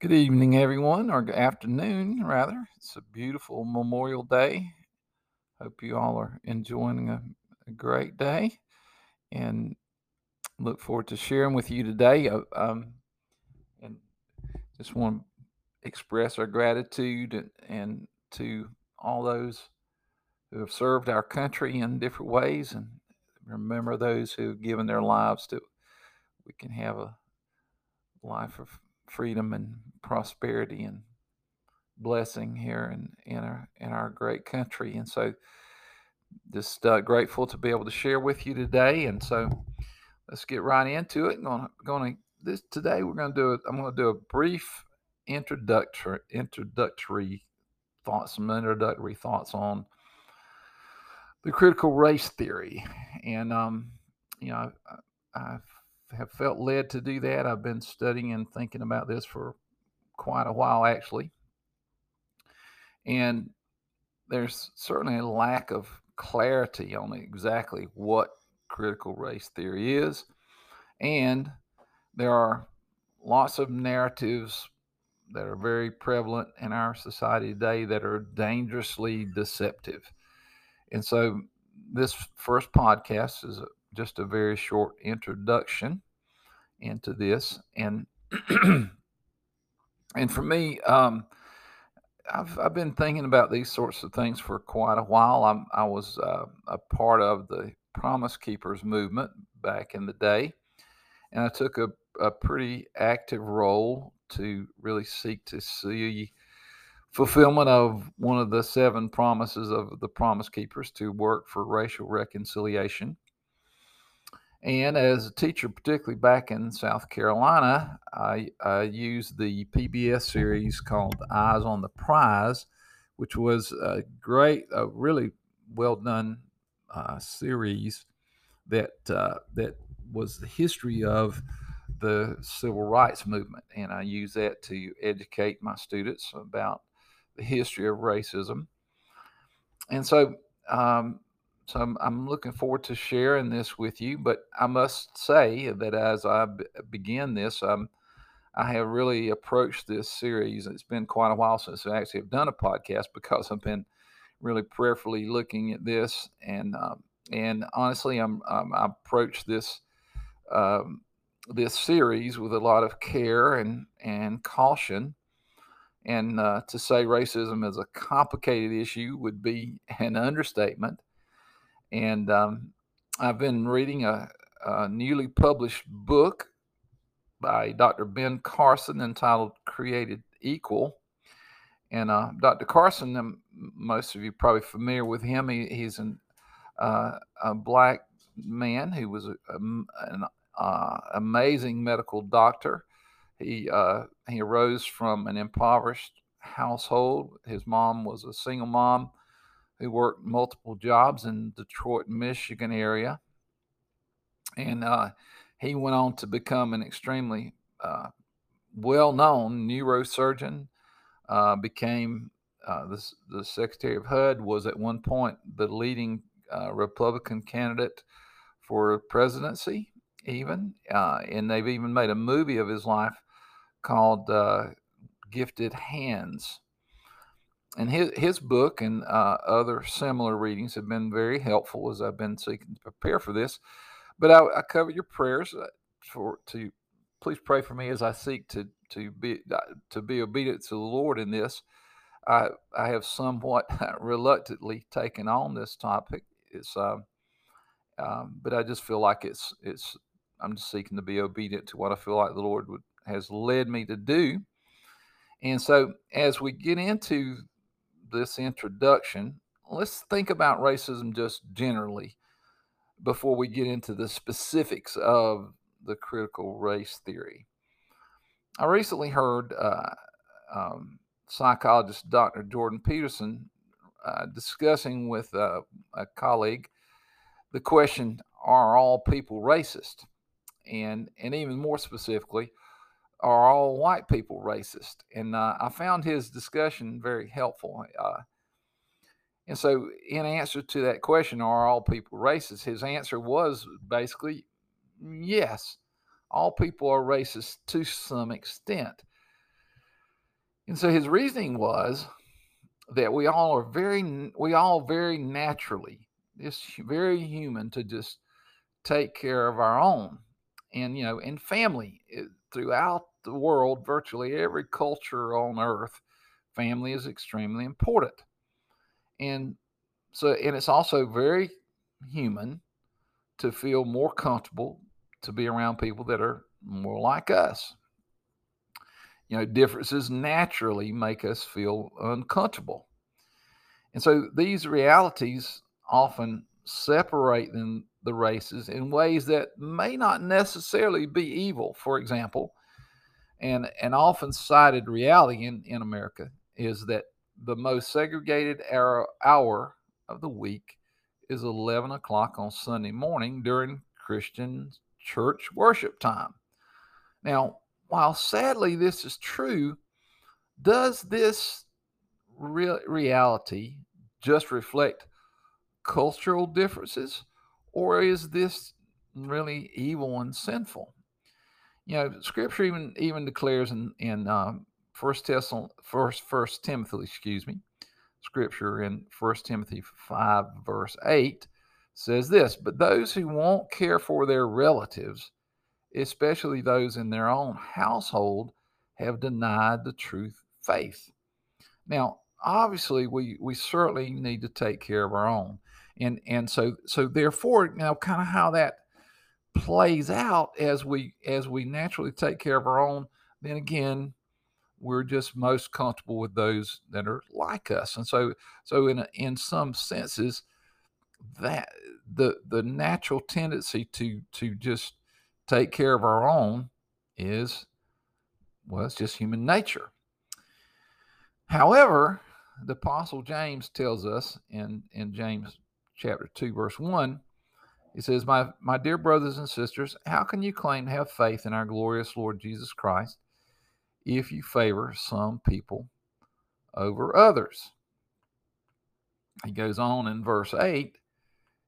Good evening, everyone, or good afternoon, rather. It's a beautiful Memorial Day. Hope you all are enjoying a, a great day and look forward to sharing with you today. Uh, um, and just want to express our gratitude and, and to all those who have served our country in different ways and remember those who have given their lives to we can have a life of freedom and prosperity and blessing here in, in our in our great country. And so just uh, grateful to be able to share with you today. And so let's get right into it. I'm gonna, gonna this today we're gonna do it. I'm gonna do a brief introductory introductory thoughts, some introductory thoughts on the critical race theory. And um, you know, I, I have felt led to do that. I've been studying and thinking about this for quite a while, actually. And there's certainly a lack of clarity on exactly what critical race theory is. And there are lots of narratives that are very prevalent in our society today that are dangerously deceptive. And so, this first podcast is just a very short introduction into this. And and for me, um, I've I've been thinking about these sorts of things for quite a while. I'm I was uh, a part of the Promise Keepers movement back in the day, and I took a a pretty active role to really seek to see fulfillment of one of the seven promises of the Promise Keepers to work for racial reconciliation. And as a teacher, particularly back in South Carolina, I, I used the PBS series called Eyes on the Prize, which was a great, a really well done uh, series that uh, that was the history of the civil rights movement, and I use that to educate my students about the history of racism. And so um, so I'm, I'm, looking forward to sharing this with you. But I must say that as I b- begin this, um, I have really approached this series. It's been quite a while since I actually have done a podcast because I've been really prayerfully looking at this, and um, and honestly, I'm, I'm I approach this um, this series with a lot of care and and caution. And uh, to say racism is a complicated issue would be an understatement. And um, I've been reading a, a, newly published book by Dr. Ben Carson entitled Created Equal. And uh, Dr. Carson, um, most of you probably familiar with him. He, he's an, uh, a black man who was a, a, an uh, amazing medical doctor. He uh, he arose from an impoverished household. His mom was a single mom who worked multiple jobs in Detroit, Michigan area. And uh, he went on to become an extremely uh, well known neurosurgeon, uh, became uh, the, the Secretary of HUD, was at one point the leading uh, Republican candidate for presidency, even. Uh, and they've even made a movie of his life called Gifted Hands and his, his book and uh, other similar readings have been very helpful as I've been seeking to prepare for this. But I, I cover your prayers uh, for to please pray for me as I seek to to be uh, to be obedient to the Lord in this. I I have somewhat reluctantly taken on this topic. It's um, um, but I just feel like it's it's I'm just seeking to be obedient to what I feel like the Lord would has led me to do. And so as we get into this introduction, let's think about racism just generally before we get into the specifics of the critical race theory. I recently heard uh, um, psychologist Dr. Jordan Peterson uh, discussing with uh, a colleague the question Are all people racist? And, and even more specifically, are all white people racist? And uh, I found his discussion very helpful. Uh, and so, in answer to that question, are all people racist? His answer was basically yes, all people are racist to some extent. And so his reasoning was that we all are very, we all very naturally, it's very human to just take care of our own. And, you know, in family it, throughout the world, virtually every culture on earth, family is extremely important. And so, and it's also very human to feel more comfortable to be around people that are more like us. You know, differences naturally make us feel uncomfortable. And so these realities often separate them, the races in ways that may not necessarily be evil. For example, and an often cited reality in, in America is that the most segregated hour, hour of the week is 11 o'clock on Sunday morning during Christian church worship time. Now, while sadly this is true, does this real reality just reflect cultural differences, or is this really evil and sinful? You know, Scripture even even declares in in um, First Thessalonians, First First Timothy, excuse me, Scripture in First Timothy five verse eight says this: But those who won't care for their relatives, especially those in their own household, have denied the truth faith. Now, obviously we we certainly need to take care of our own and and so so therefore you know kind of how that plays out as we as we naturally take care of our own then again we're just most comfortable with those that are like us. And so so in a, in some senses that the the natural tendency to to just take care of our own is well it's just human nature. However the apostle James tells us in, in James chapter 2, verse 1, he says, my, my dear brothers and sisters, how can you claim to have faith in our glorious Lord Jesus Christ if you favor some people over others? He goes on in verse 8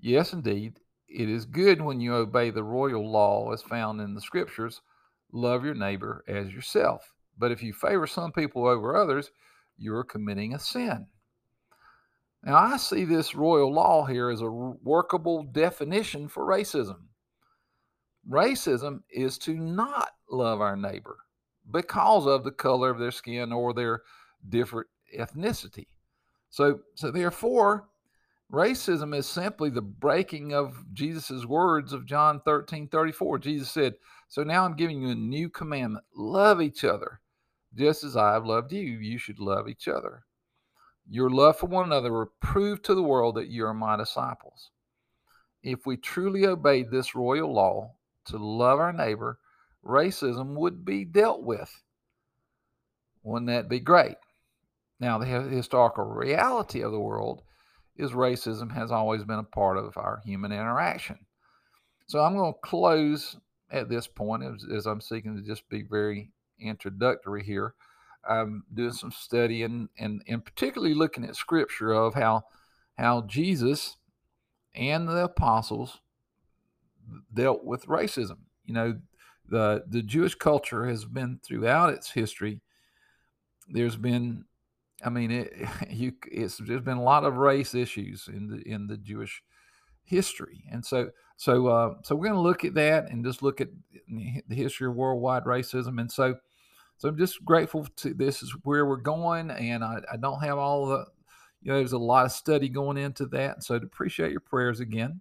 Yes, indeed, it is good when you obey the royal law as found in the scriptures love your neighbor as yourself. But if you favor some people over others, you're committing a sin. Now, I see this royal law here as a workable definition for racism. Racism is to not love our neighbor because of the color of their skin or their different ethnicity. So, so therefore, racism is simply the breaking of Jesus' words of John 13 34. Jesus said, So now I'm giving you a new commandment love each other just as I have loved you, you should love each other. Your love for one another will prove to the world that you are my disciples. If we truly obeyed this royal law to love our neighbor, racism would be dealt with. Wouldn't that be great? Now, the historical reality of the world is racism has always been a part of our human interaction. So I'm going to close at this point as, as I'm seeking to just be very introductory here. I'm doing some study and, and, and particularly looking at scripture of how how Jesus and the apostles dealt with racism. You know, the the Jewish culture has been throughout its history. There's been, I mean, it, you, it's there's been a lot of race issues in the in the Jewish history, and so so uh, so we're going to look at that and just look at the history of worldwide racism, and so so I'm just grateful to this is where we're going, and I, I don't have all the, you know, there's a lot of study going into that. So to appreciate your prayers again,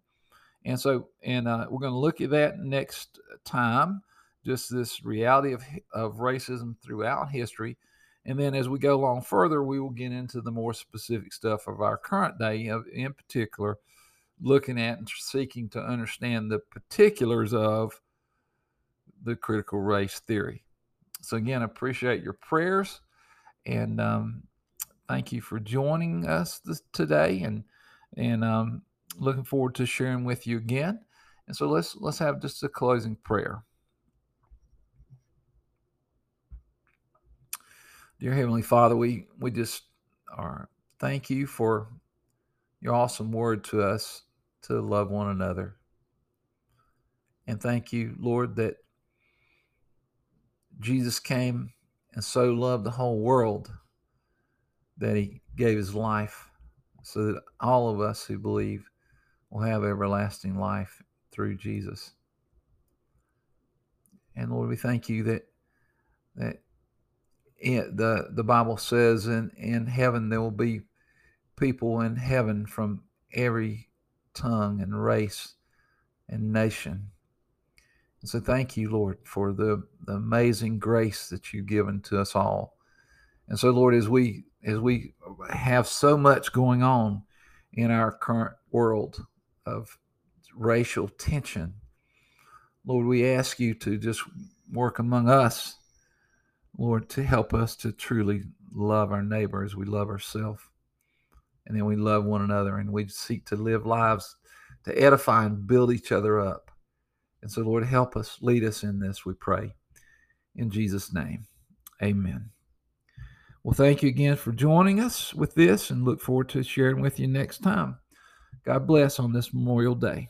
and so and uh, we're going to look at that next time, just this reality of of racism throughout history, and then as we go along further, we will get into the more specific stuff of our current day, of in particular, looking at and seeking to understand the particulars of the critical race theory. So, again, I appreciate your prayers and um, thank you for joining us this, today and and um, looking forward to sharing with you again. And so let's let's have just a closing prayer. Dear Heavenly Father, we we just are thank you for your awesome word to us to love one another. And thank you, Lord, that Jesus came and so loved the whole world that he gave his life so that all of us who believe will have everlasting life through Jesus. And Lord, we thank you that that it, the the Bible says in in heaven there will be people in heaven from every tongue and race and nation. And so thank you, Lord, for the, the amazing grace that you've given to us all. And so, Lord, as we as we have so much going on in our current world of racial tension, Lord, we ask you to just work among us, Lord, to help us to truly love our neighbor as we love ourselves. And then we love one another and we seek to live lives to edify and build each other up. And so, Lord, help us, lead us in this, we pray. In Jesus' name, amen. Well, thank you again for joining us with this and look forward to sharing with you next time. God bless on this Memorial Day.